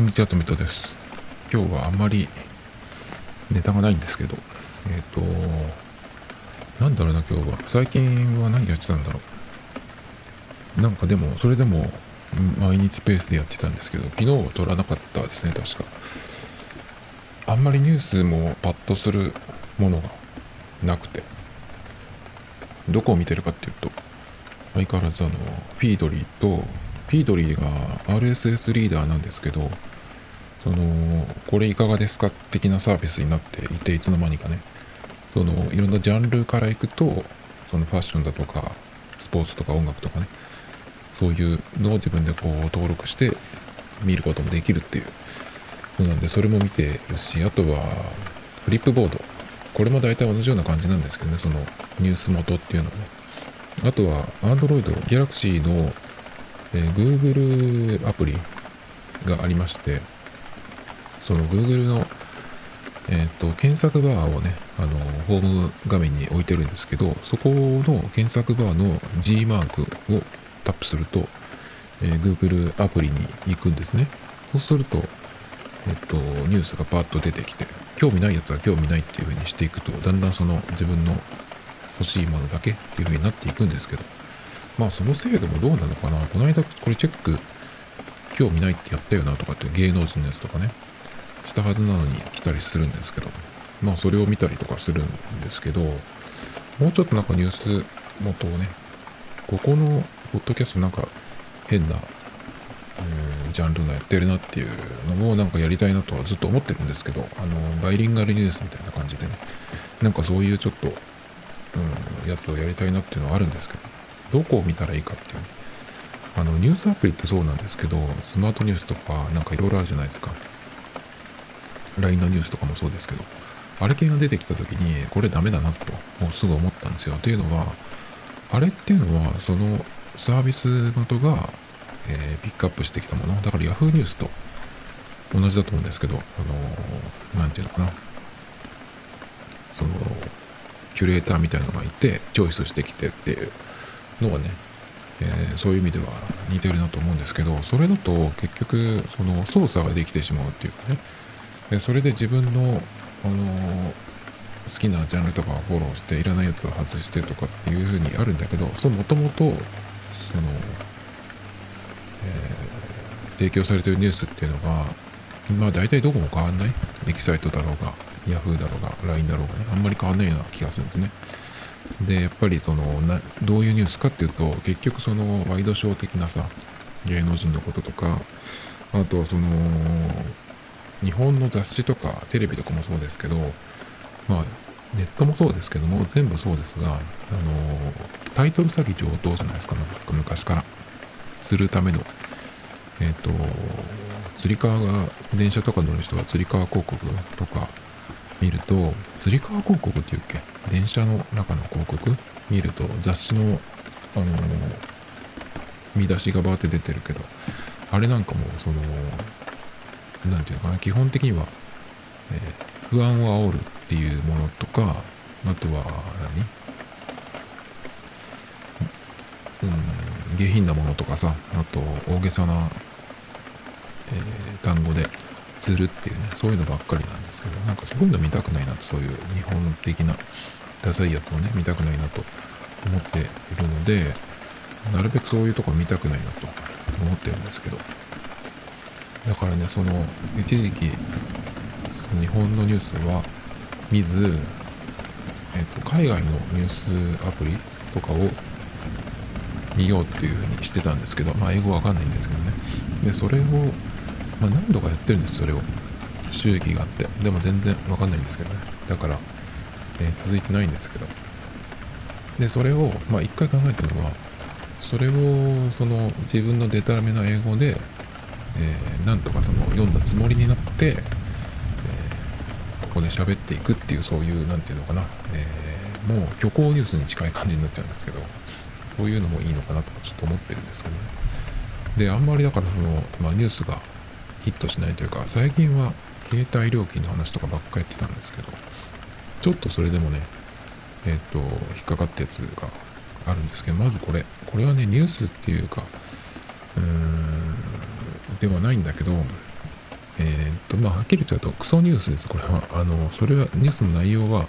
こんにちは、とみとです。今日はあまりネタがないんですけど、えっ、ー、と、なんだろうな、今日は。最近は何やってたんだろう。なんかでも、それでも、毎日ペースでやってたんですけど、昨日は撮らなかったですね、確か。あんまりニュースもパッとするものがなくて、どこを見てるかっていうと、相変わらずあの、フィードリーと、ピードリーが RSS リーダーなんですけど、その、これいかがですか的なサービスになっていて、いつの間にかね、その、いろんなジャンルからいくと、そのファッションだとか、スポーツとか音楽とかね、そういうのを自分でこう登録して見ることもできるっていうのなんで、それも見てるし、あとは、フリップボード。これも大体同じような感じなんですけどね、そのニュース元っていうのはね。あとは、Android、Galaxy のえー、Google アプリがありまして、その Google の、え、ー、と、検索バーをね、あの、ホーム画面に置いてるんですけど、そこの検索バーの G マークをタップすると、えー、Google アプリに行くんですね。そうすると、えっと、ニュースがパーッと出てきて、興味ないやつは興味ないっていう風にしていくと、だんだんその自分の欲しいものだけっていう風になっていくんですけど、まあその制度もどうなのかな？この間これチェック興味ないってやったよなとかって芸能人のやつとかね、したはずなのに来たりするんですけど、まあそれを見たりとかするんですけど、もうちょっとなんかニュース元をね、ここのポッドキャストなんか変な、うん、ジャンルのやってるなっていうのもなんかやりたいなとはずっと思ってるんですけど、あの、バイリンガルニュースみたいな感じでね、なんかそういうちょっと、うん、やつをやりたいなっていうのはあるんですけど、どこを見たらいいかっていうね、あの、ニュースアプリってそうなんですけど、スマートニュースとかなんかいろいろあるじゃないですか。LINE のニュースとかもそうですけど、あれ系が出てきた時に、これダメだなと、もうすぐ思ったんですよ。っていうのは、あれっていうのは、そのサービス元が、えー、ピックアップしてきたもの、だから Yahoo ニュースと同じだと思うんですけど、あのー、ていうのかな。その、キュレーターみたいなのがいて、チョイスしてきてっていうのがね、えー、そういう意味では似てるなと思うんですけどそれだと結局その操作ができてしまうっていうかねでそれで自分の、あのー、好きなジャンルとかをフォローしていらないやつを外してとかっていうふうにあるんだけどそのもともとその、えー、提供されてるニュースっていうのがまあ大体どこも変わんない？エキサイトだろうが Yahoo だろうが LINE だろうがねあんまり変わんないような気がするんですね。でやっぱりそのなどういうニュースかっていうと結局そのワイドショー的なさ芸能人のこととかあとはその日本の雑誌とかテレビとかもそうですけどまあネットもそうですけども全部そうですがあのタイトル詐欺上等じゃないですか、ね、昔から。釣るための。えっ、ー、と釣り革が電車とか乗る人は釣り革広告とか見ると、つり革広告っていうっけ？電車の中の広告？見ると雑誌の、あの、見出しがバーって出てるけど、あれなんかも、その、なんていうのかな、基本的には、えー、不安を煽るっていうものとか、あとは何、うん、下品なものとかさ、あと大げさな、えー、単語で、釣るっていうね、そういうのばっかりなんですけど、なんかそういうの見たくないなと、そういう日本的なダサいやつをね、見たくないなと思っているので、なるべくそういうとこ見たくないなと思ってるんですけど、だからね、その、一時期、その日本のニュースは見ず、えっ、と、海外のニュースアプリとかを見ようっていうふうにしてたんですけど、まあ、英語わかんないんですけどね。で、それをまあ、何度かやってるんですそれを。収益があって。でも全然わかんないんですけどね。だから、えー、続いてないんですけど。でそれをまあ一回考えたのはそれをその自分のデタラメな英語で、えなんとかその読んだつもりになって、えー、ここで喋っていくっていうそういう何て言うのかな、えー、もう虚構ニュースに近い感じになっちゃうんですけどそういうのもいいのかなとちょっと思ってるんですけどねであんまりだからその、まあ、ニュースがヒットしないというか、最近は携帯料金の話とかばっかやってたんですけど、ちょっとそれでもね、えっ、ー、と、引っかかったやつがあるんですけど、まずこれ。これはね、ニュースっていうか、うーん、ではないんだけど、えー、っと、まあ、はっきり言っちゃうと、クソニュースです、これは。あの、それは、ニュースの内容は、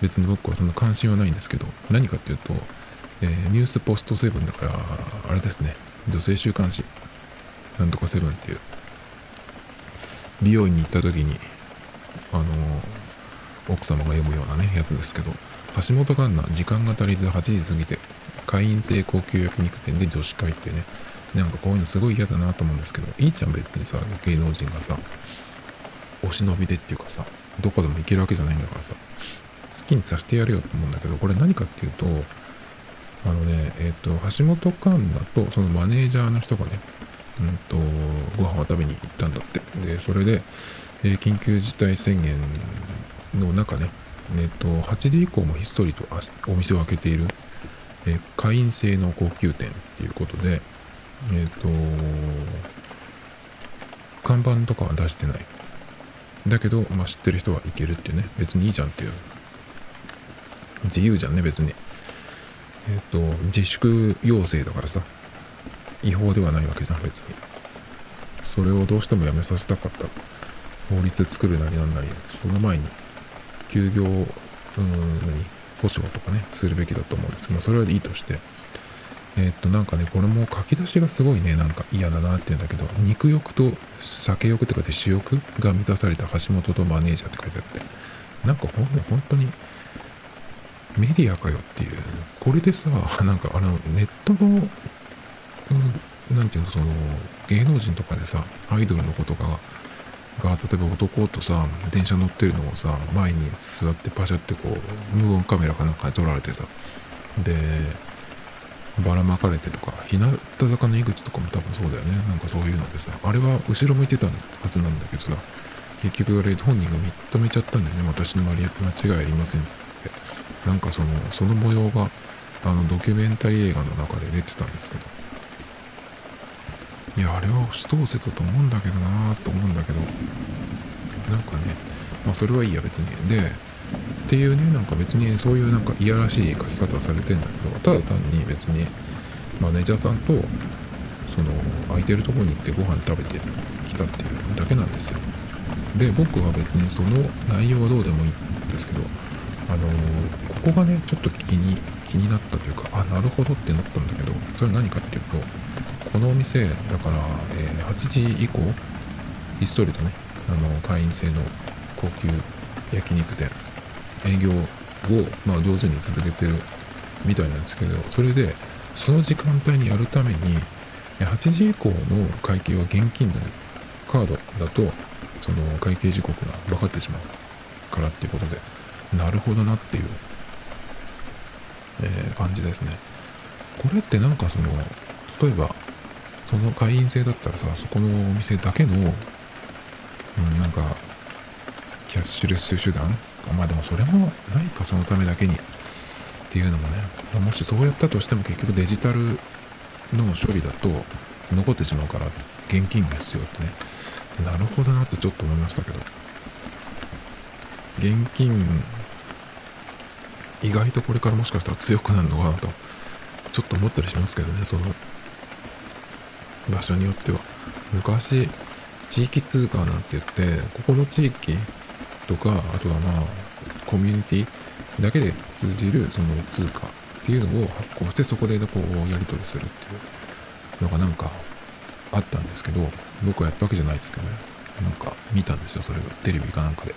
別に僕はそんな関心はないんですけど、何かっていうと、えー、ニュースポストセブンだから、あれですね、女性週刊誌、なんとかセブンっていう、美容院に行った時に、あの、奥様が読むようなね、やつですけど、橋本環奈、時間が足りず8時過ぎて、会員制高級焼肉店で女子会っていうね、なんかこういうのすごい嫌だなと思うんですけど、いいじゃん別にさ、芸能人がさ、お忍びでっていうかさ、どこでも行けるわけじゃないんだからさ、好きにさせてやるよと思うんだけど、これ何かっていうと、あのね、えっ、ー、と、橋本環奈とそのマネージャーの人がね、うんと、ご飯を食べに行ったんだって。で、それで、えー、緊急事態宣言の中ね、えっ、ー、と、8時以降もひっそりとお店を開けている、え、会員制の高級店っていうことで、えっ、と、看板とかは出してない。だけど、まあ、知ってる人は行けるっていうね、別にいいじゃんっていう。自由じゃんね、別に。えっ、と、自粛要請だからさ、違法ではないわけじゃん、別に。それをどうしてもやめさせたかった。法律作るなりなんなり、その前に、休業、うん、何？保証とかね、するべきだと思うんですけど、それはいいとして、えー、っと、なんかね、これも書き出しがすごいね、なんか嫌だなって言うんだけど、肉欲と酒欲ってかで主欲が満たされた橋本とマネージャーって書いてあって、なんかほん本当にメディアかよっていう、これでさ、なんかあの、ネットの、うん、ていうの、その、芸能人とかでさ、アイドルのことが、が、例えば男とさ、電車乗ってるのをさ、前に座ってパシャってこう、無言カメラかなんかで撮られてさ、で、ばらまかれてとか、日向坂の井口とかも多分そうだよね。なんかそういうのでさ、あれは後ろ向いてたはずなんだけどさ、結局あれ本人が認めちゃったんだよね。私の間違いありませんって。なんかその、その模様が、あの、ドキュメンタリー映画の中で出てたんですけど、いや、あれは押し通せたと思うんだけどなと思うんだけど、なんかね、まあそれはいいや別に。で、っていうねなんか別にそういうなんかいやらしい書き方されてんだけどただ単に別にマネージャーさんとその空いてるとこに行ってご飯食べてきたっていうだけなんですよ。で僕は別にその内容はどうでもいいんですけどあの、ここがねちょっと気に気になったというかあなるほどってなったんだけどそれ何かっていうとこのお店だから、えー、8時以降ひっそりとねあの会員制の高級焼肉店営業を、まあ、上手に続けてるみたいなんですけどそれでその時間帯にやるために8時以降の会計は現金で、ね、カードだとその会計時刻が分かってしまうからっていうことでなるほどなっていう、えー、感じですね。これってなんかその例えばその会員制だったらさそこのお店だけの、うん、なんかキャッシュレス手段まあでもそれもないかそのためだけに。っていうのもね、まもしそうやったとしても結局デジタルの処理だと残ってしまうから現金が必要ってね、なるほどなってちょっと思いましたけど、現金意外とこれからもしかしたら強くなるのかなとちょっと思ったりしますけどね、その場所によっては。昔、地域通貨なんて言って、ここの地域とか、あとはまあ、コミュニティだけで通じるその通貨っていうのを発行して、そこでこうやり取りするっていうのがなんかあったんですけど、僕はやったわけじゃないですけどね。なんか見たんですよ、それを。テレビかなんかで。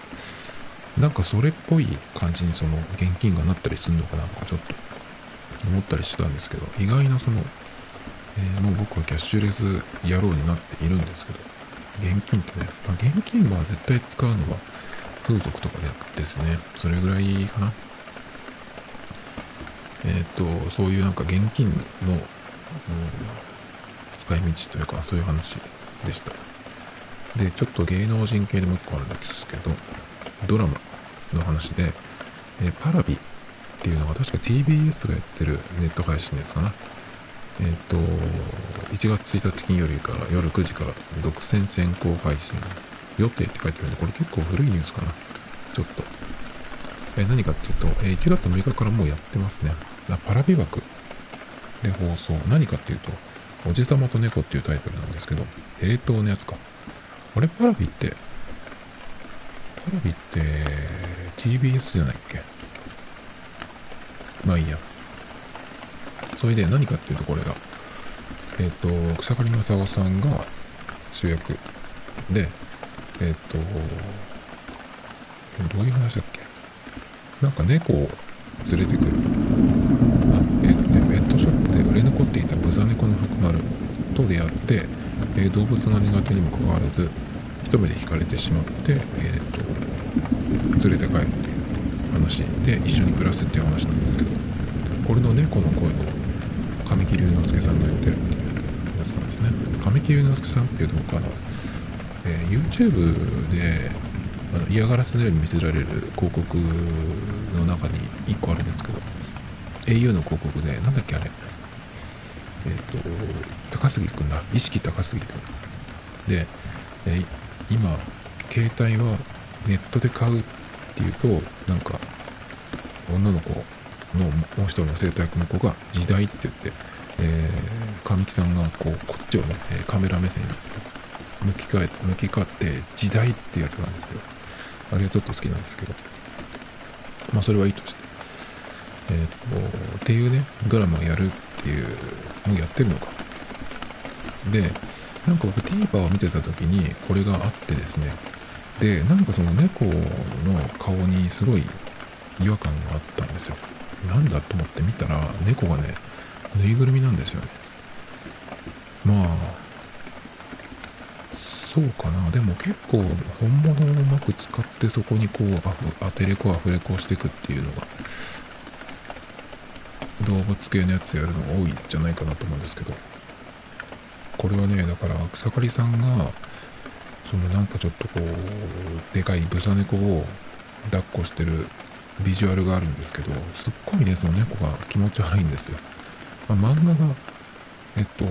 なんかそれっぽい感じにその現金がなったりするのかなんかちょっと思ったりしたんですけど、意外なその、えー、もう僕はキャッシュレス野郎になっているんですけど、現金ってね、まあ、現金は絶対使うのは風俗とかでですね、それぐらいかな。えっ、と、そういうなんか現金の、うん、使い道というか、そういう話でした。で、ちょっと芸能人系でもう一個あるんですけど、ドラマの話で、えパラビっていうのが確か TBS がやってるネット配信のやつかな。えっ、ー、と、1月1日金曜日から夜9時から独占先行配信予定って書いてあるんで、これ結構古いニュースかな。ちょっと。え何かっていうと、え1月6日からもうやってますね。パラビ枠で放送。何かっていうと、おじさまと猫っていうタイトルなんですけど、テレ東のやつか。あれパラビってパラビって TBS じゃないっけ？まあいいやそれで何かっていうとこれがえっ、ー、と草刈正雄さんが主役でえっ、ー、とどういう話だっけ？なんか猫を連れてくる。あえっ、ー、とねペットショップで売れ残っていたブザネコの福丸と出会って、え動物が苦手にもかかわらず一目で惹かれてしまって、えーと、連れて帰るっていう話で一緒に暮らすっていう話なんですけどこれの猫の声を神木隆之介さんがやってるっていうやつなんですね。神木隆之介さんっていうのかな、YouTube であの嫌がらせのように見せられる広告の中に1個あるんですけど au の広告でなんだっけあれ。えっ、ー、と高杉君だ。意識高杉君。で、え、今携帯はネットで買うっていうとなんか女の子のもう一人の生徒役の子が時代って言って、えー、神木さんがこうこっちをねカメラ目線に向き替え向き変わって時代ってやつなんですけどあれはちょっと好きなんですけど。まあそれはいいとして。えっ、とっていうねドラマをやるっていうのをやってるのか。でなんか僕 TVer を見てた時にこれがあってですね。でなんかその猫の顔にすごい違和感があったんですよ。なんだと思って見たら猫がねぬいぐるみなんですよね。まあそうかな。でも結構本物をうまく使ってそこにこうアテレコアフレコしていくっていうのが動物系のやつやるの多いんじゃないかなと思うんですけど。これはねだから草刈さんがそのなんかちょっとこうでかいブサ猫を抱っこしてるビジュアルがあるんですけどすっごいねその猫が気持ち悪いんですよ、まあ、漫画がえっと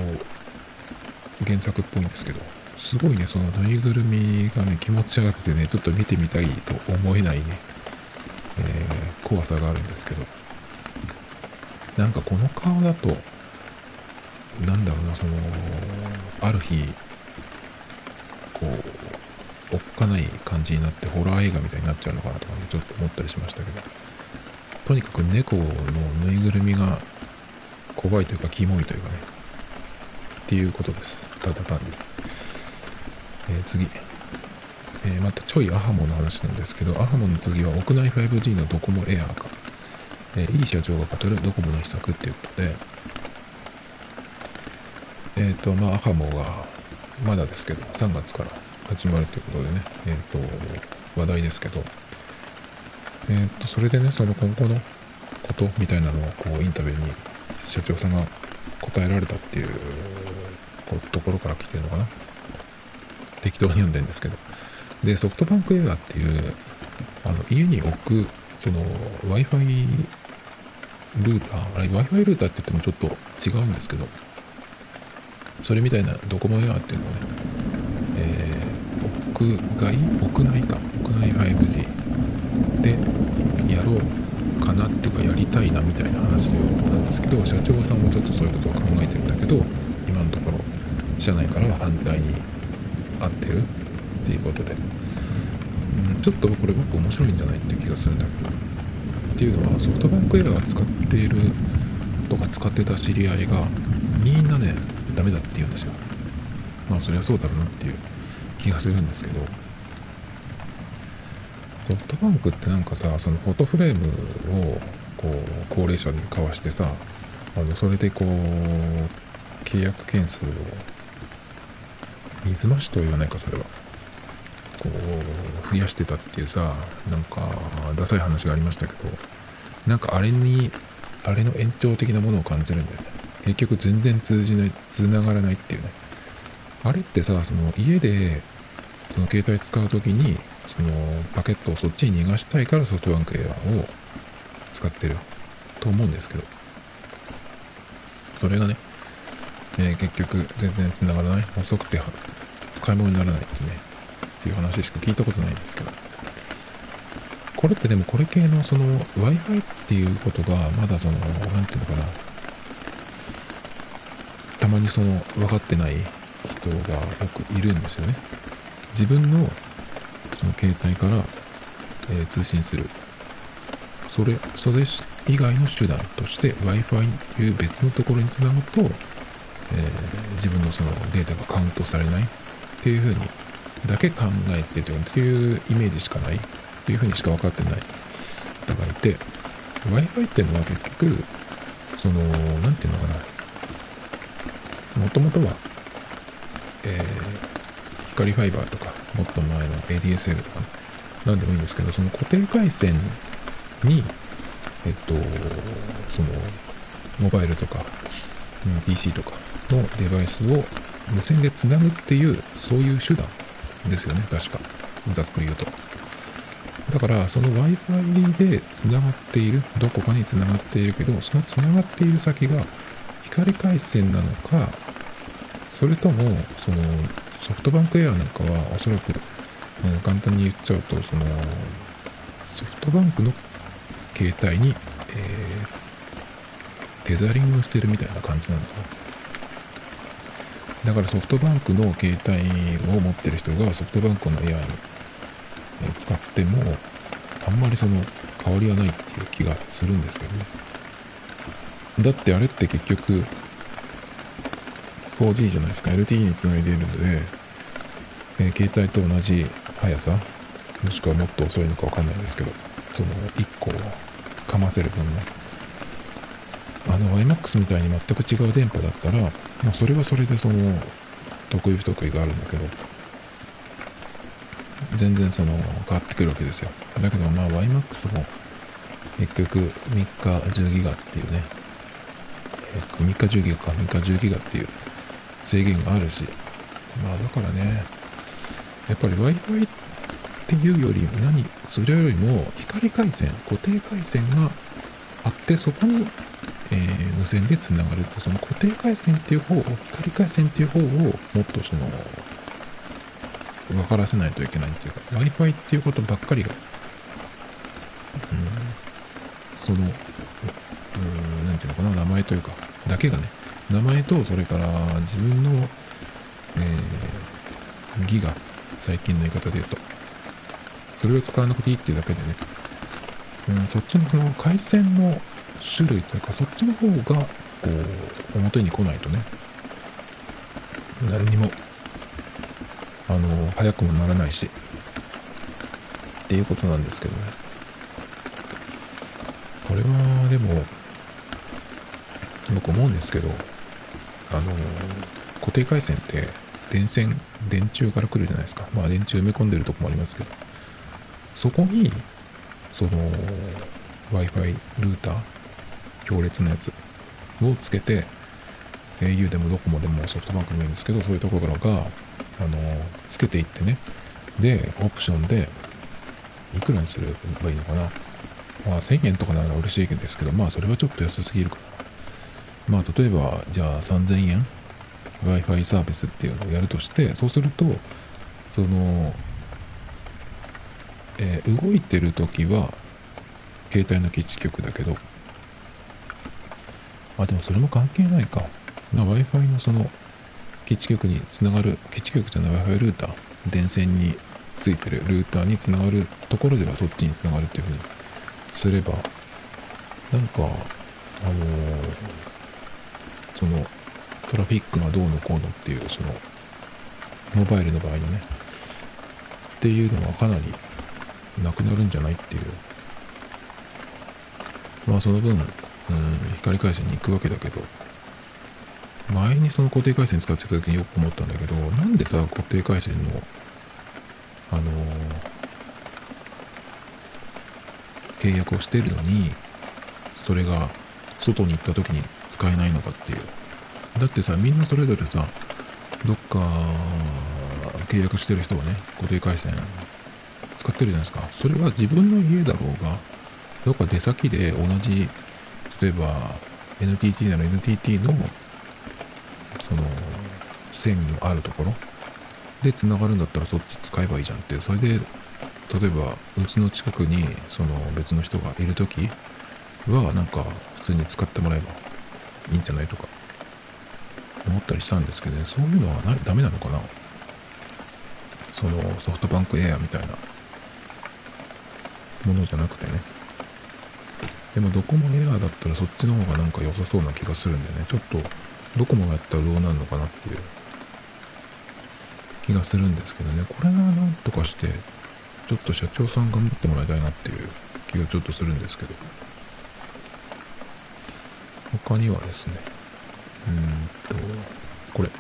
原作っぽいんですけど。すごいねそのぬいぐるみがね気持ち悪くてねちょっと見てみたいと思えないね、えー、怖さがあるんですけど。なんかこの顔だとなんだろうなそのある日こうおっかない感じになってホラー映画みたいになっちゃうのかなとかねちょっと思ったりしましたけど。とにかく猫のぬいぐるみが怖いというかキモいというかね。っていうことです。ただ単に、え、次、えー、またちょいアハモの話なんですけどアハモの次は屋内 5G のドコモエアーか、えー、いい社長が語るドコモの秘策っていうことで。えっ、ー、と、まあ、アハモが、まだですけど、3月から始まるということでね、えっ、と、話題ですけど、えっ、と、それでね、その今後のことみたいなのを、こう、インタビューに社長さんが答えられたっていうところから来てるのかな。適当に読んでるんですけど。で、ソフトバンクエアっていう、あの、家に置く、その、Wi-Fi ルーター、あれ、Wi-Fi ルーターって言ってもちょっと違うんですけど、それみたいなドコモエアっていうのをね、えー、屋外？屋内か屋内 5G でやろうかなっていうかやりたいなみたいな話なんですけど社長さんもちょっとそういうことを考えてるんだけど今のところ社内からは反対に合ってるっていうことで、うん、ちょっとこれ僕面白いんじゃないって気がするんだけど。っていうのはソフトバンクエアが使っているとか使ってた知り合いがみんなねダメだって言うんですよ。まあそりゃそうだろうなっていう気がするんですけど。ソフトバンクってなんかさそのフォトフレームをこう高齢者に交わしてさあのそれでこう契約件数を水増しとは言わないかそれは。こう増やしてたっていうさなんかダサい話がありましたけどなんかあれにあれの延長的なものを感じるんだよね。結局全然通じない、繋がらないっていうね。あれってさ、その家で、その携帯使う時に、そのパケットをそっちに逃がしたいからソフトバンクエアを使ってると思うんですけど、それがね、えー、結局全然繋がらない、遅くて使い物にならないってね、っていう話しか聞いたことないんですけど、これってでもこれ系のその Wi-Fi っていうことがまだその、なんていうのかな、たまにその分かってない人がよくいるんですよね。自分のその携帯から、えー、通信する。それそれ以外の手段として Wi-Fi という別のところにつなぐと、え、自分のそのデータがカウントされないっていうふうにだけ考えてるっていうイメージしかないっていうふうにしか分かってない。方がいて Wi-Fi っていうのは結局その何て言うのかな。もともとは、えー、光ファイバーとかもっと前の ADSL とかね何でもいいんですけどその固定回線にえっとそのモバイルとか、PC とかのデバイスを無線でつなぐっていうそういう手段ですよね。確か。ざっくり言うと。だからその Wi-Fi でつながっている。どこかにつながっているけどそのつながっている先が光回線なのかそれともそのソフトバンクエアなんかはおそらく、うん、簡単に言っちゃうとそのソフトバンクの携帯に、えー、テザリングをしてるみたいな感じなのかな。だからソフトバンクの携帯を持ってる人がソフトバンクのエアに使ってもあんまりその変わりはないっていう気がするんですけどね。だってあれって結局 4G じゃないですか。LTE につないでいるので、え、携帯と同じ速さもしくはもっと遅いのかわかんないですけどその1個をかませる分ねあの iMAX みたいに全く違う電波だったら、まあ、それはそれでその得意不得意があるんだけど全然その変わってくるわけですよ。だけどまあ YMAX も結局3日10ギガっていうね3日10ギガか3日10ギガっていう制限があるしまあだからねやっぱり Wi-Fi っていうより何それよりも光回線固定回線があってそこにえー、無線でつながると、その固定回線っていう方を、光回線っていう方をもっとその、分からせないといけないっていうか、Wi-Fi っていうことばっかりが、うん、その、うん、なんていうのかな、名前というか、だけがね、名前と、それから自分の、えー、ギガ、最近の言い方で言うと、それを使わなくていいっていうだけでね、うん、そっちのその回線の種類というかそっちの方がこう表に来ないとね。何にもあの早くもならないし。っていうことなんですけどね。これはでも僕思うんですけどあの固定回線って電線電柱から来るじゃないですか。まあ電柱埋め込んでるとこもありますけど。そこにその Wi-Fi ルーター強烈なやつをつけて au でもドコモでもソフトバンクでもいいんですけどそういうところがあのつけていってね。でオプションでいくらにすればいいのかな。まあ1000円とかなら嬉しいですけどまあそれはちょっと安すぎるかな。まあ例えばじゃあ3000円 Wi-Fi サービスっていうのをやるとしてそうするとその、えー、動いてる時は携帯の基地局だけどあ、でもそれも関係ないか。まあ、Wi-Fi のその基地局につながる、基地局じゃない Wi-Fi ルーター、電線についてるルーターにつながるところではそっちにつながるっていうふうにすれば、なんか、あのー、そのトラフィックがどうのこうのっていう、その、モバイルの場合のね、っていうのはかなりなくなるんじゃないっていう。まあその分、光回線に行くわけだけど、前にその固定回線使ってた時によく思ったんだけど、なんでさ、固定回線の、あのー、契約をしてるのに、それが外に行った時に使えないのかっていう。だってさ、みんなそれぞれさ、どっか契約してる人はね、固定回線使ってるじゃないですか。それは自分の家だろうが、どっか出先で同じ例えば NTT なら NTT のその線のあるところで繋がるんだったらそっち使えばいいじゃんって。それで例えばうちの近くにその別の人がいる時はなんか普通に使ってもらえばいいんじゃないとか思ったりしたんですけどね。そういうのはなダメなのかな？そのソフトバンクエアみたいなものじゃなくてね。でもドコモエアーだったらそっちの方がなんか良さそうな気がするんでね。ちょっとドコモがやったらどうなるのかなっていう。気がするんですけどね。これがなんとかしてちょっと社長さん頑張ってもらいたいなっていう気がちょっとするんですけど。他にはですねうんとこれ、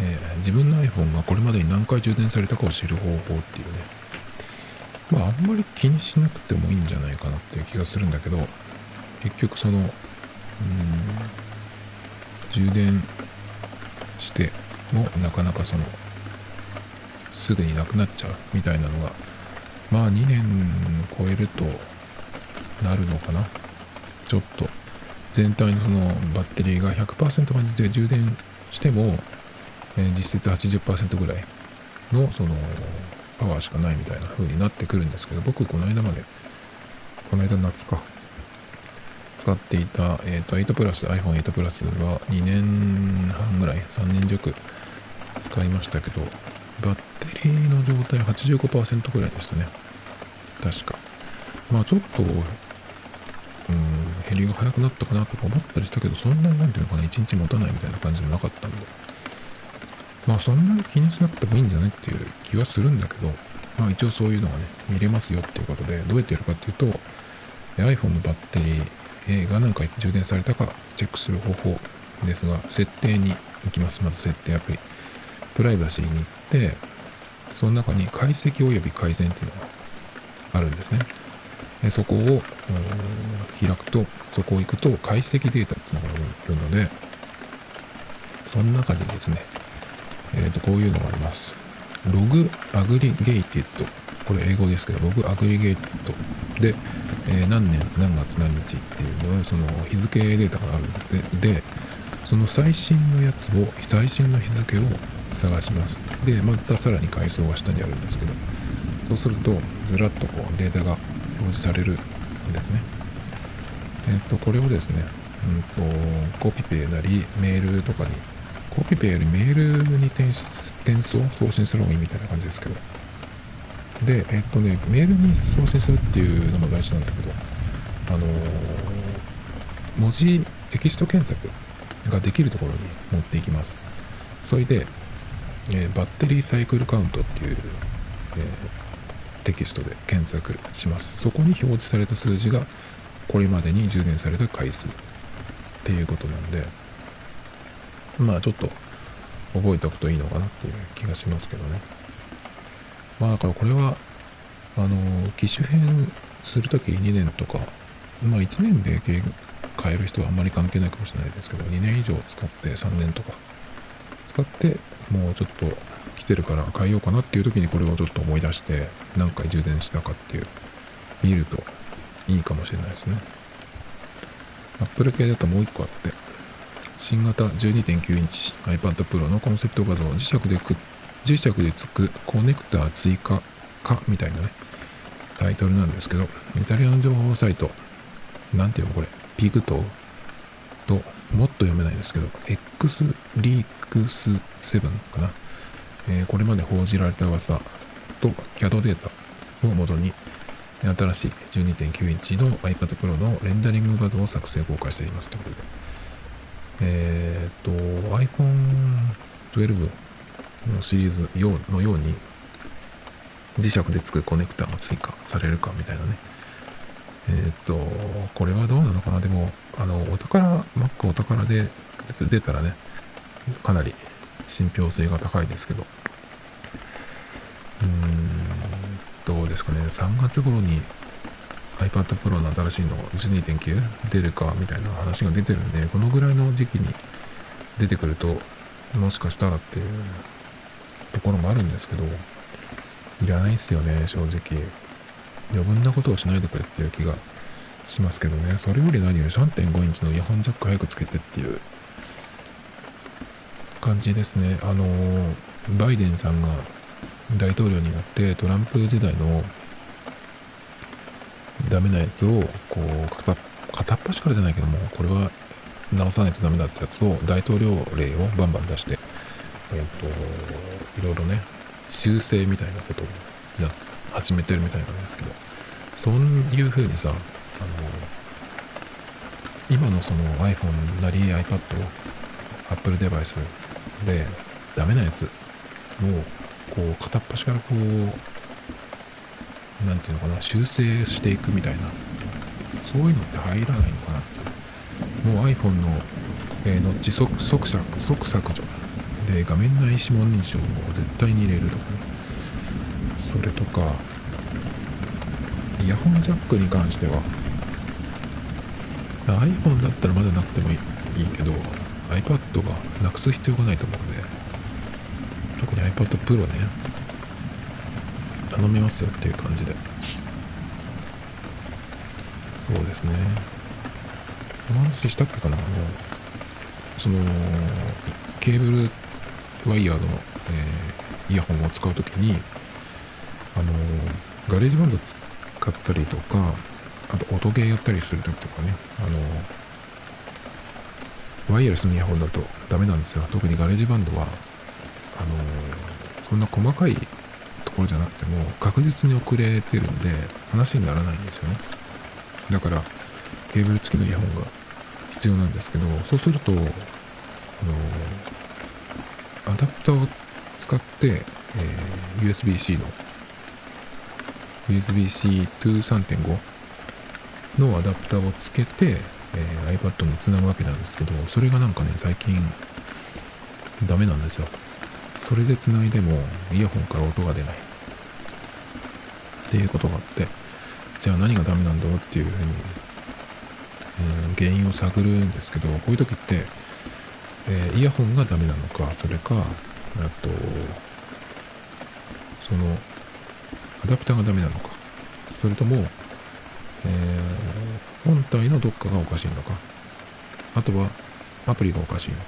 えー、自分の iPhone がこれまでに何回充電されたかを知る方法っていうね。まああんまり気にしなくてもいいんじゃないかなっていう気がするんだけど結局そのうん充電してもなかなかそのすぐになくなっちゃうみたいなのがまあ2年超えるとなるのかな。ちょっと全体のそのバッテリーが100%までで充電しても、えー、実質80%ぐらいのそのパワーしかないみたいな風になってくるんですけど僕この間までこの間夏か使っていた、えーと、8プラス iPhone8 プラスは2年半ぐらい3年弱使いましたけどバッテリーの状態85%ぐらいでしたね。確か。まあちょっとうん減りが早くなったかなとか思ったりしたけどそんなになんていうのかな1日持たないみたいな感じもなかったんで。まあそんなに気にしなくてもいいんじゃないっていう気はするんだけどまあ一応そういうのがね見れますよっていうことでどうやってやるかっていうと iPhone のバッテリーが何回充電されたかチェックする方法ですが設定に行きます。まず設定アプリ。プライバシーに行ってその中に解析及び改善っていうのがあるんですね。でそこを開くとそこを行くと解析データっていうのがあるのでその中にですね、えー、とこういうのがあります。 log aggregated。これ英語ですけど log aggregated。で、えー、何年何月何日っていうのはその日付データがあるのででその最新のやつを最新の日付を探します。でまたさらに階層が下にあるんですけどそうするとずらっとこうデータが表示されるんですね。えっ、と、これをですね、うんと、コピペなりメールとかに、コピペよりメールに転送、送信する方がいいみたいな感じですけど。で、えっ、とね、メールに送信するっていうのも大事なんだけど、あのー、文字テキスト検索ができるところに持っていきます。それで、えー、バッテリーサイクルカウントっていう、えーテキストで検索しますそこに表示された数字がこれまでに充電された回数っていうことなんでまあちょっと覚えておくといいのかなっていう気がしますけどね。まあだからこれはあの機種変するとき2年とかまあ1年で変える人はあんまり関係ないかもしれないですけど2年以上使って3年とか使ってもうちょっと来てるから変えようかなっていう時にこれをちょっと思い出して何回充電したかっていう見るといいかもしれないですね。Apple 系だともう一個あって新型12.9インチ iPad Pro のコンセプト画像磁石でく磁石でつくコネクター追加かみたいなねタイトルなんですけどイタリアの情報サイトなんていうのこれピグトともっと読めないですけど X リークス7かな。えー、これまで報じられた噂と CAD データをもとに新しい12.9インチの iPad Pro のレンダリング画像を作成公開しています。ということで。えっ、と iPhone 12のシリーズのように磁石でつくコネクタが追加されるかみたいなね。えっ、とこれはどうなのかな？でもあのお宝 Mac お宝で出たらねかなり信憑性が高いですけど。うーんどうですかね？3月頃に iPad Pro の新しいの12.9出るかみたいな話が出てるんでこのぐらいの時期に出てくるともしかしたらっていうところもあるんですけどいらないっすよね正直。余分なことをしないでくれっていう気がしますけどね。それより何より3.5インチのイヤホンジャック早くつけてっていう。感じですね。あの、バイデンさんが大統領になってトランプ時代のダメなやつをこう片片っ端からじゃないけどもこれは直さないとダメだってやつを大統領令をバンバン出してえっ、ー、といろいろね修正みたいなことをや始めてるみたいなんですけどそういうふうにさあの今のその iPhone なり iPad を Apple デバイスでダメなやつをこう片っ端からこう何て言うのかな修正していくみたいな。そういうのって入らないのかなってもう iPhone の、えー、ノッチ即即削即削除で画面内指紋認証を絶対に入れるとかね。それとかイヤホンジャックに関しては iPhone だったらまだなくてもいいけど iPad がなくす必要がないと思うんで。特に iPad Pro ね。頼みますよっていう感じで。そうですね。お話ししたっけかな？あのそのケーブルワイヤードの、えー、イヤホンを使う時にあのガレージバンド使ったりとかあと音ゲーやったりする時とかね。あのワイヤレスのイヤホンだとダメなんですよ特にガレージバンドはあのそんな細かいところじゃなくても確実に遅れてるんで話にならないんですよね。だからケーブル付きのイヤホンが必要なんですけどそうするとあのアダプターを使って、えー、USB-C の USB-C to 3.5のアダプターをつけて、えー、iPad につなぐわけなんですけどそれがなんかね最近ダメなんですよ。それでつないでもイヤホンから音が出ない。っていうことがあってじゃあ何がダメなんだろうっていうふうに、うん、原因を探るんですけどこういう時って、えー、イヤホンがダメなのかそれかあとそのアダプターがダメなのかそれとも、えー、本体のどっかがおかしいのかあとはアプリがおかしいのか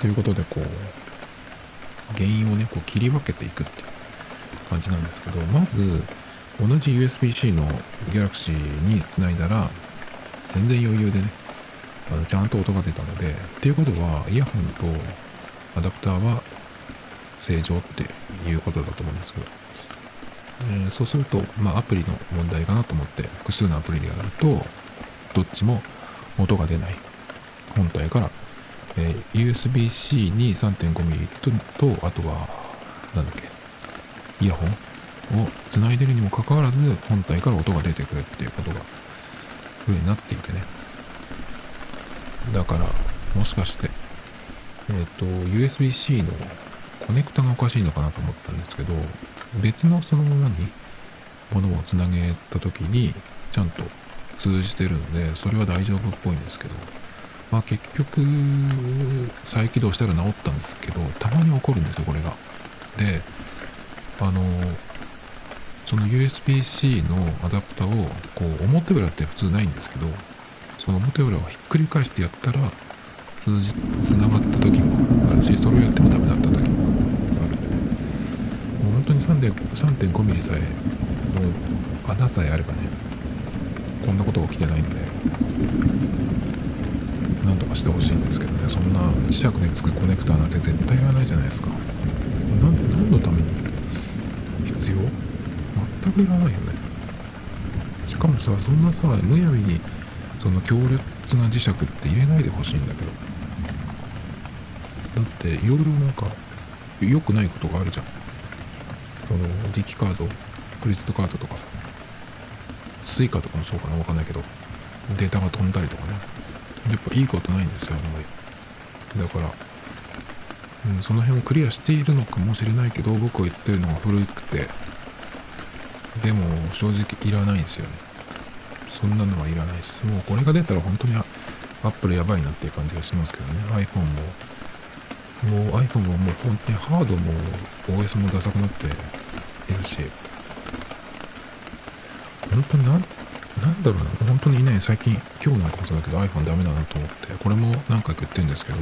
ということでこう原因をねこう切り分けていくっていう感じなんですけどまず同じ USB-C の Galaxy につないだら全然余裕でねあのちゃんと音が出たのでっていうことはイヤホンとアダプターは正常っていうことだと思うんですけど、えー、そうすると、まあ、アプリの問題かなと思って複数のアプリでやるとどっちも音が出ない。本体から。えー、USB-C に 3.5mm と、あとは、なんだっけ、イヤホンを繋いでるにもかかわらず、本体から音が出てくるっていうことが、ふうになっていてね。だから、もしかして、えっ、ー、と、USB-C のコネクタがおかしいのかなと思ったんですけど、別のその何ものをつなげた時に、ちゃんと通じてるので、それは大丈夫っぽいんですけど、まあ結局、再起動したら治ったんですけど、たまに起こるんですよ、これが。で、あの、その USB-C のアダプターを、こう、表裏って普通ないんですけど、その表裏をひっくり返してやったら、通じ、繋がった時もあるし、それをやってもダメだった時もあるんでね。もう本当に3.5ミリさえ、もう穴さえあればね、こんなことが起きてないんで、なんとかしてほしいんですけどね。そんな磁石でつくコネクターなんて絶対いらないじゃないですか。何のために必要？全くいらないよね。しかもさそんなさむやみにその強烈な磁石って入れないでほしいんだけど。だっていろいろなんか良くないことがあるじゃん。その磁気カードクレジットカードとかさ。スイカとかもそうかなわかんないけど。データが飛んだりとかね。やっぱいいことないんですよあんまり。だから、うん、その辺をクリアしているのかもしれないけど僕は言ってるのが古くて。でも正直いらないんですよね。そんなのはいらないです。もうこれが出たら本当にアップルやばいなっていう感じがしますけどね。iPhone ももう iPhone ももう本当にハードも OS もダサくなっているし。本当になんなんだろうな、本当にね、最近、今日なんかもそうだけど iPhone ダメだなと思って、これも何回か言ってるんですけど、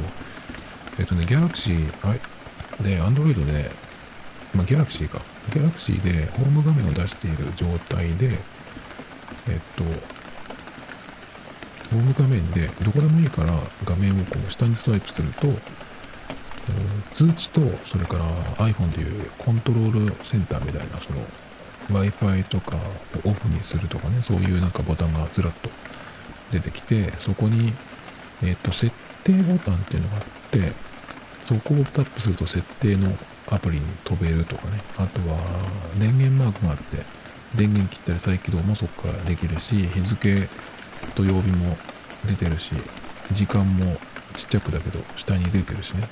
えっとね、Galaxy で、Android で、まあ、Galaxy か、Galaxy でホーム画面を出している状態で、えっと、ホーム画面でどこでもいいから画面をこう下にスワイプすると、通知とそれから iPhone というコントロールセンターみたいなその Wi-Fi とかをオフにするとかねそういうなんかボタンがずらっと出てきてそこに、えっと設定ボタンっていうのがあってそこをタップすると設定のアプリに飛べるとかね。あとは電源マークがあって電源切ったり再起動もそこからできるし日付と曜日も出てるし時間もちっちゃくだけど下に出てるしね。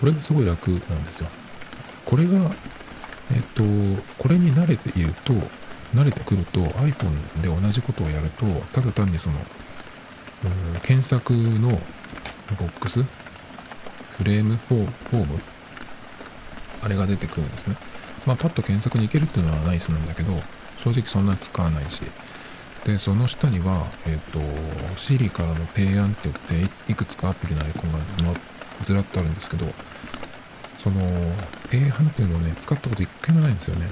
これがすごい楽なんですよ。これがえっとこれに慣れていると慣れてくると iPhone で同じことをやるとただ単にその検索のボックスフレームフォームあれが出てくるんですね。まあパッと検索に行けるっていうのはナイスなんだけど正直そんな使わないし。でその下にはえっ、と Siri からの提案って言っていくつかアプリのアイコンがずらっとあるんですけどその提案っていうのをね使ったこと一回もないんですよね。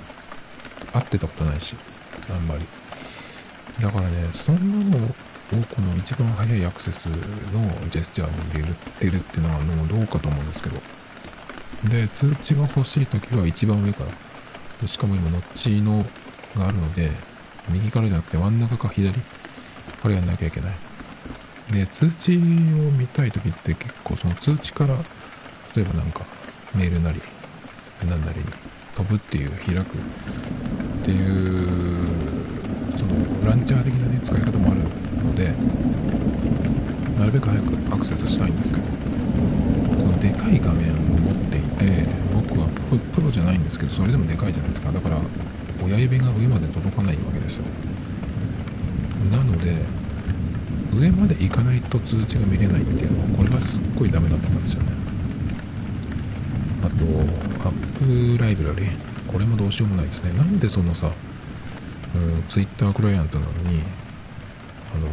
会ってたことないしあんまり。だからねそんなのをこの一番早いアクセスのジェスチャーに入れてるっていうのはもうどうかと思うんですけど。で通知が欲しい時は一番上から。しかも今ノッチのがあるので右からじゃなくて真ん中か左これやんなきゃいけない。で通知を見たい時って結構その通知から例えばなんかメールなり何なりに飛ぶっていう開くっていうそのランチャー的なね使い方もあるのでなるべく早くアクセスしたいんですけどそのでかい画面をって僕はプロじゃないんですけどそれでもでかいじゃないですか。だから親指が上まで届かないわけですよ。なので上まで行かないと通知が見れないっていうのはこれはすっごいダメだと思うんですよね。あとアップライブラリこれもどうしようもないですね。なんでそのさ、ツイッタークライアントなのにあの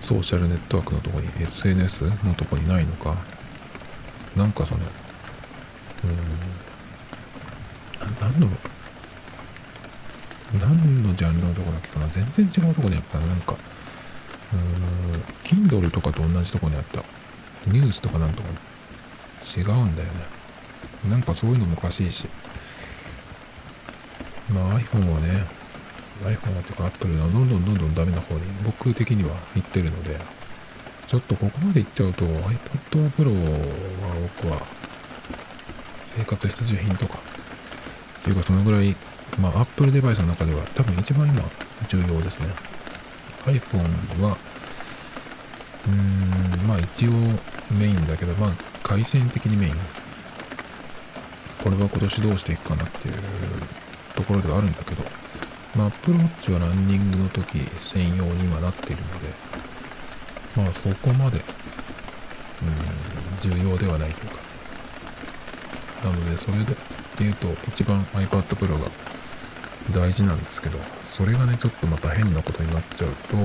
ソーシャルネットワークのとこに SNS のとこにないのかなんかそのうん何の何のジャンルのとこだっけかな？全然違うとこにあったな。んかうーん Kindle とかと同じとこにあった。ニュースとかなんとか。違うんだよね。なんかそういうのもおかしいし。まあ iPhone はね iPhone はというか Apple はどんどんどんどんダメな方に僕的には行ってるので。ちょっとここまで行っちゃうと iPad Pro は僕は生活必需品とかっていうかそのぐらいまあ Apple デバイスの中では多分一番今重要ですね。iPhone はうーんまあ一応メインだけどまあ回線的にメイン。これは今年どうしていくかなっていうところではあるんだけどまあ Apple Watch はランニングの時専用に今なっているのでまあそこまでうん重要ではないというか。なのでそれでっていうと一番 iPad Pro が大事なんですけどそれがねちょっとまた変なことになっちゃうと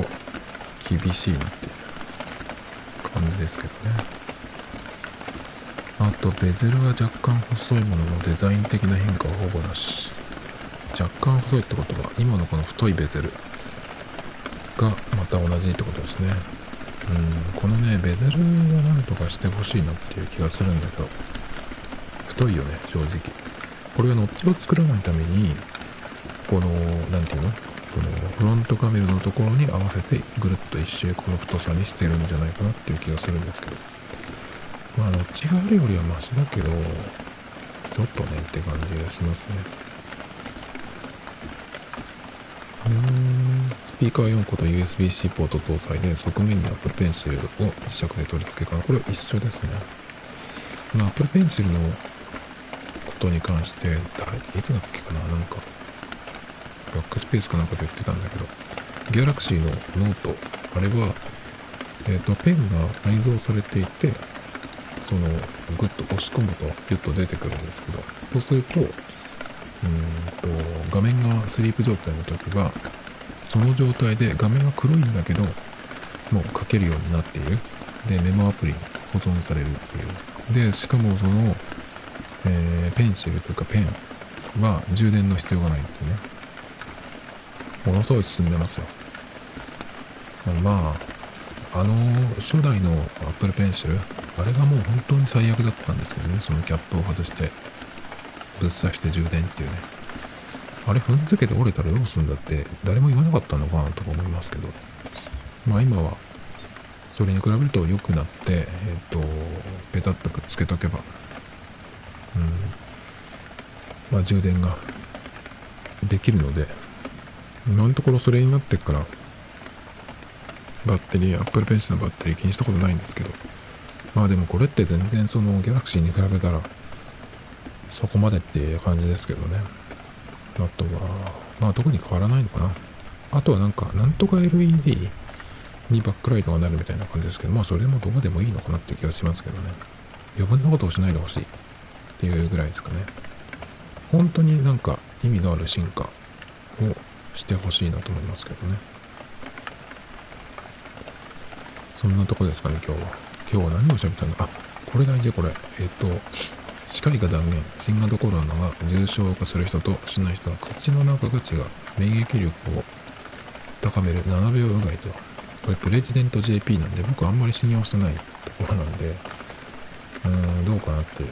厳しいなっていう感じですけどね。あとベゼルは若干細いもののデザイン的な変化はほぼなし。若干細いってことは今のこの太いベゼルがまた同じってことですね。うんこのねベゼルは何とかしてほしいなっていう気がするんだけど太いよね正直。これはノッチを作らないためにこの何て言うの？このフロントカメラのところに合わせてぐるっと一周この太さにしてるんじゃないかなっていう気がするんですけど。まあノッチがあるよりはマシだけどちょっとねって感じがしますね。うんスピーカー4個と USB-C ポート搭載で側面に Apple Pencil を磁石で取り付けかなこれは一緒ですね。まあ Apple Pencil のことに関していつだっけかななんかバックスペースかなんかで言ってたんだけどギャラクシーのノートあれはえっ、ー、とペンが内蔵されていてそのグッと押し込むとギュッと出てくるんですけどそうするとうんと画面がスリープ状態の時はその状態で画面が黒いんだけどもう書けるようになっている。でメモアプリに保存されるっていう。でしかもそのえー、ペンシルというかペンは充電の必要がないっていうね。ものすごい進んでますよ。まああの初代の Apple Pencil あれがもう本当に最悪だったんですけどね。そのキャップを外してぶっ刺して充電っていうね。あれ踏んづけて折れたらどうすんだって誰も言わなかったのかなとか思いますけど。まあ今はそれに比べると良くなってえっ、とペタッとくっつけとけば。うん。まあ充電ができるので今のところそれになってからバッテリー、Apple Pencil のバッテリー気にしたことないんですけど、まあでもこれって全然その Galaxy に比べたらそこまでっていう感じですけどね。あとは、まあ特に変わらないのかな。あとはなんか、なんとか LED にバックライトがなるみたいな感じですけど、まあそれでもどうでもいいのかなって気がしますけどね。余分なことをしないでほしいっていうぐらいですかね。本当になんか意味のある進化をしてほしいなと思いますけどね。そんなとこですかね、今日は。今日は何を喋ったの？あ、これ大事、これ。えっ、と、歯科医が断言、新型コロナが重症化する人としない人は口の中が違う。免疫力を高める7秒うがいと。これプレジデント JP なんで、僕あんまり信用してないところなんで、うーん、どうかなって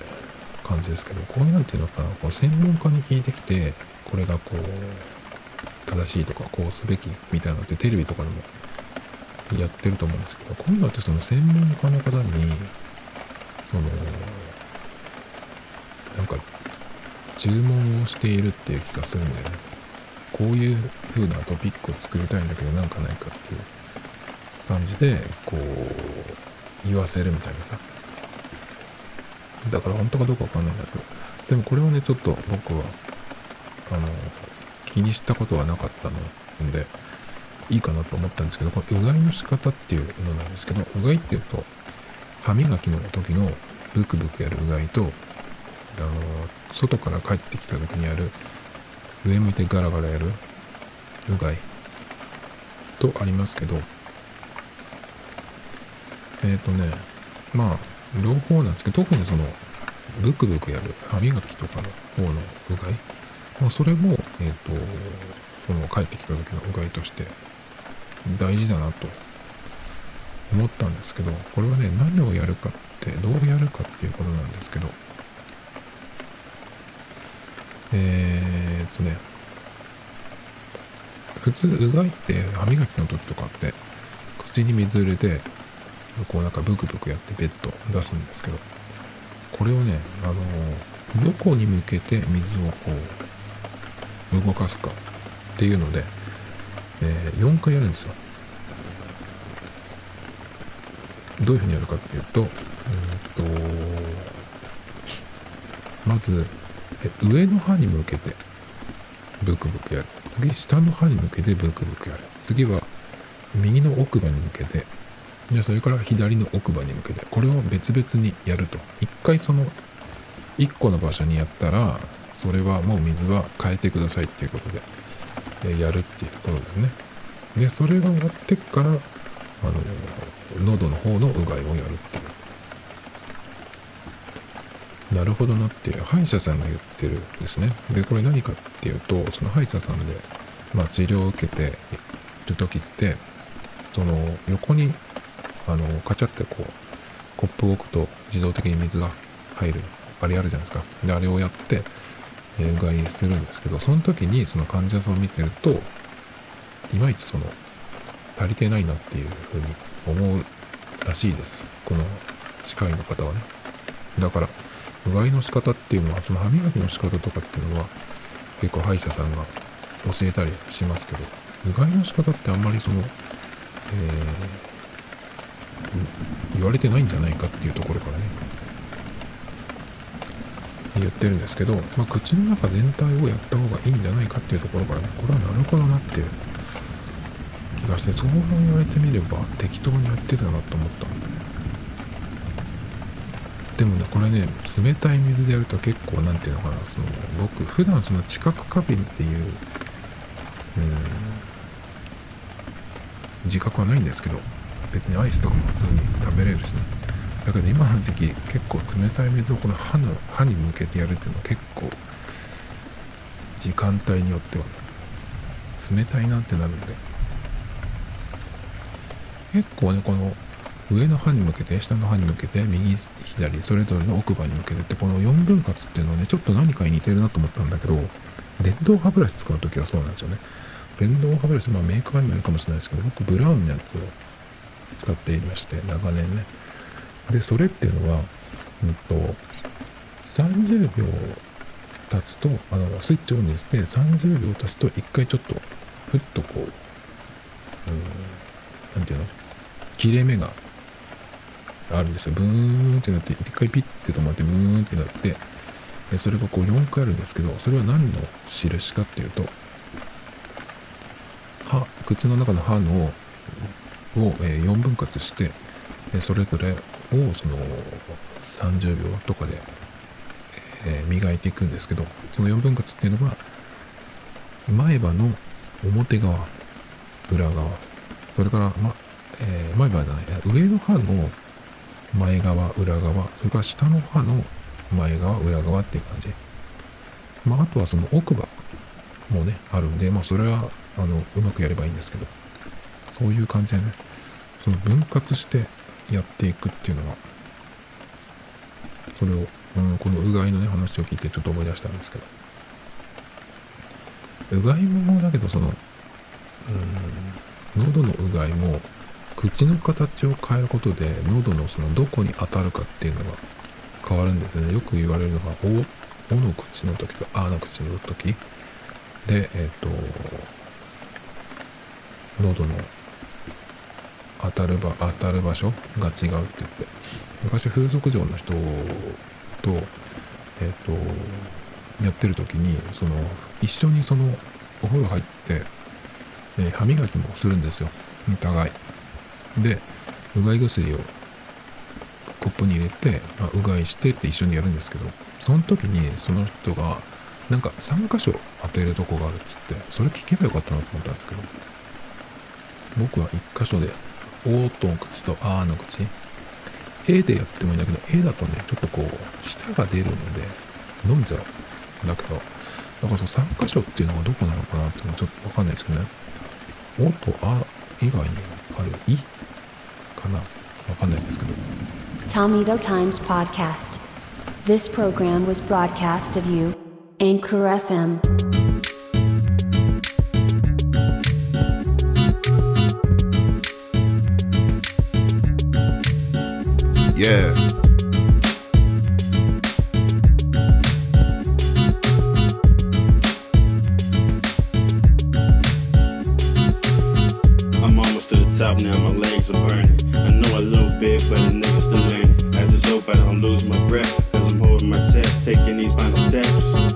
感じですけど、こういうなんていうのかな、こう専門家に聞いてきて、これがこう、正しいとか、こうすべきみたいなのってテレビとかでもやってると思うんですけど、こういうのってその専門家の方に、その、なんか、注文をしているっていう気がするんだよね。こういう風なトピックを作りたいんだけど、なんかないかっていう感じで、こう、言わせるみたいなさ。だから本当かどうかわかんないんだけど、でもこれはね、ちょっと僕は、あの、気にしたことはなかったので、いいかなと思ったんですけど、このうがいの仕方っていうのなんですけど、うがいっていうと、歯磨きの時のブクブクやるうがいと、あの、外から帰ってきた時にやる、上向いてガラガラやるうがい。とありますけど、えっ、ー、とね、まあ、両方なんですけど、特にその、ブクブクやる歯磨きとかの方のうがい、まあ、それも、えっ、ー、と、その帰ってきた時のうがいとして大事だなと思ったんですけど、これはね、何をやるかって、どうやるかっていうことなんですけど、えー、っとね、普通、うがいって歯磨きの時とかって、口に水入れて、こうなんかブクブクやってベッド出すんですけど、これをね、あの、どこに向けて水をこう、動かすかっていうので、えー、4回やるんですよ。どういうふうにやるかっていうと、うんとまず、上の歯に向けてブクブクやる。次、下の歯に向けてブクブクやる。次は、右の奥歯に向けて、でそれから左の奥歯に向けて、これを別々にやると。一回その、1個の場所にやったら、それはもう水は変えてくださいっていうことで、えやるっていうことですね。で、それが終わってから、あの、喉の方のうがいをやるっていう。なるほどなっていう、歯医者さんが言ってるんですね。で、これ何かっていうと、その歯医者さんで、まあ、治療を受けている時って、その横に、あの、カチャってこう、コップを置くと自動的に水が入る、あれあるじゃないですか。で、あれをやって、えー、うがいするんですけど、その時にその患者さんを見てると、いまいちその、足りてないなっていうふうに思うらしいです。この歯科医の方はね。だから、うがいの仕方っていうのは、その歯磨きの仕方とかっていうのは、結構歯医者さんが教えたりしますけど、うがいの仕方ってあんまりその、えー、言われてないんじゃないかっていうところからね、言ってるんですけど、まあ、口の中全体をやった方がいいんじゃないかっていうところからね、これはなるほどなっていう気がして、そう言われてみれば適当にやってたなと思ったんだね。でもね、これね、冷たい水でやると結構、なんていうのかな、その、僕、普段その知覚過敏っていう、うん、自覚はないんですけど、別にアイスとかも普通に食べれるしね。だけど今の時期結構冷たい水をこの歯の歯に向けてやるっていうのは結構時間帯によっては冷たいなってなるんで結構ねこの上の歯に向けて下の歯に向けて右左それぞれの奥歯に向けてってこの4分割っていうのはねちょっと何かに似てるなと思ったんだけど電動歯ブラシ使う時はそうなんですよね。電動歯ブラシまあメーカーにもよるかもしれないですけど僕ブラウンのやつを使っていまして長年ね。でそれっていうのはうんと30秒経つとあのスイッチオンにして30秒経つと1回ちょっとふっとこううん何ていうの？切れ目があるんですよ。ブーンってなって一回ピッて止まってブーンってなってそれがこう4回あるんですけどそれは何の印かっていうと歯口の中の歯のを、え4分割してそれぞれをその30秒とかで、え磨いていくんですけどその4分割っていうのは前歯の表側裏側それから、まえー、前歯じゃない上の歯の前側裏側それから下の歯の前側裏側っていう感じ。まああとはその奥歯もねあるんでまあそれはあのうまくやればいいんですけどそういう感じでね。その分割してやっていくっていうのはそれを、うん、このうがいのね話を聞いてちょっと思い出したんですけど。うがいもだけどそのうん喉のうがいも口の形を変えることで喉のそのどこに当たるかっていうのが変わるんですね。よく言われるのが「お」おの口の時と「あ」の口の時。でえっ、ー、と喉の当たる場当たる場所が違うって言って。昔風俗嬢の人とえっ、ー、とやってる時にその一緒にそのお風呂入って、えー、歯磨きもするんですよ。お互い。でうがい薬をコップに入れて、まあ、うがいしてって一緒にやるんですけどその時にその人がなんか3箇所当てるとこがあるっつってそれ聞けばよかったなと思ったんですけど僕は1箇所で「お」と口と「あー」の口 A でやってもいいんだけど A だとねちょっとこう舌が出るので飲んじゃう。だけどだかその3箇所っていうのがどこなのかなっていうのはちょっとわかんないですけどね「お」と「あ」以外にある「い」かなわかんないですけど Tomito Times Podcast This program was broadcast to you Anchor FM Yeah top now, my legs are burning. I know a little bit, but the niggas still learning. I just hope I don't lose my breath, cause I'm holding my chest, taking these final steps.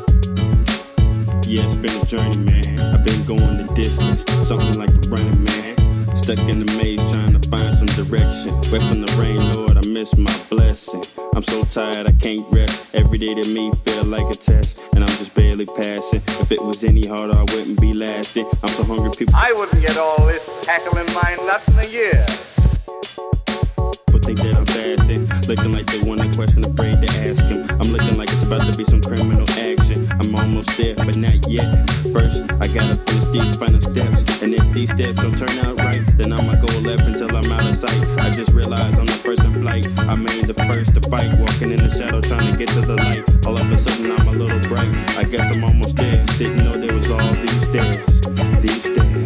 Yeah, it's been a journey, man. I've been going the distance, something like the running man. Stuck in the maze trying to find some direction. Wet from the rain, Lord, I miss my blessing. I'm so tired, I can't rest. Every day to me feel like a test, and I'm just barely passing. If it was any harder, I wouldn't be lasting. I'm so hungry, people. I wouldn't get all this heckling mine nuts in a year think that I'm fasting. Looking like they want a question, afraid to ask him. I'm looking like it's about to be some criminal action. I'm almost there, but not yet. First, I gotta finish these final steps. And if these steps don't turn out right, then I'ma go left until I'm out of sight. I just realized I'm the first in flight. I mean, the first to fight. Walking in the shadow, trying to get to the light. All of a sudden, I'm a little bright. I guess I'm almost there. Just didn't know there was all these stairs. These stairs.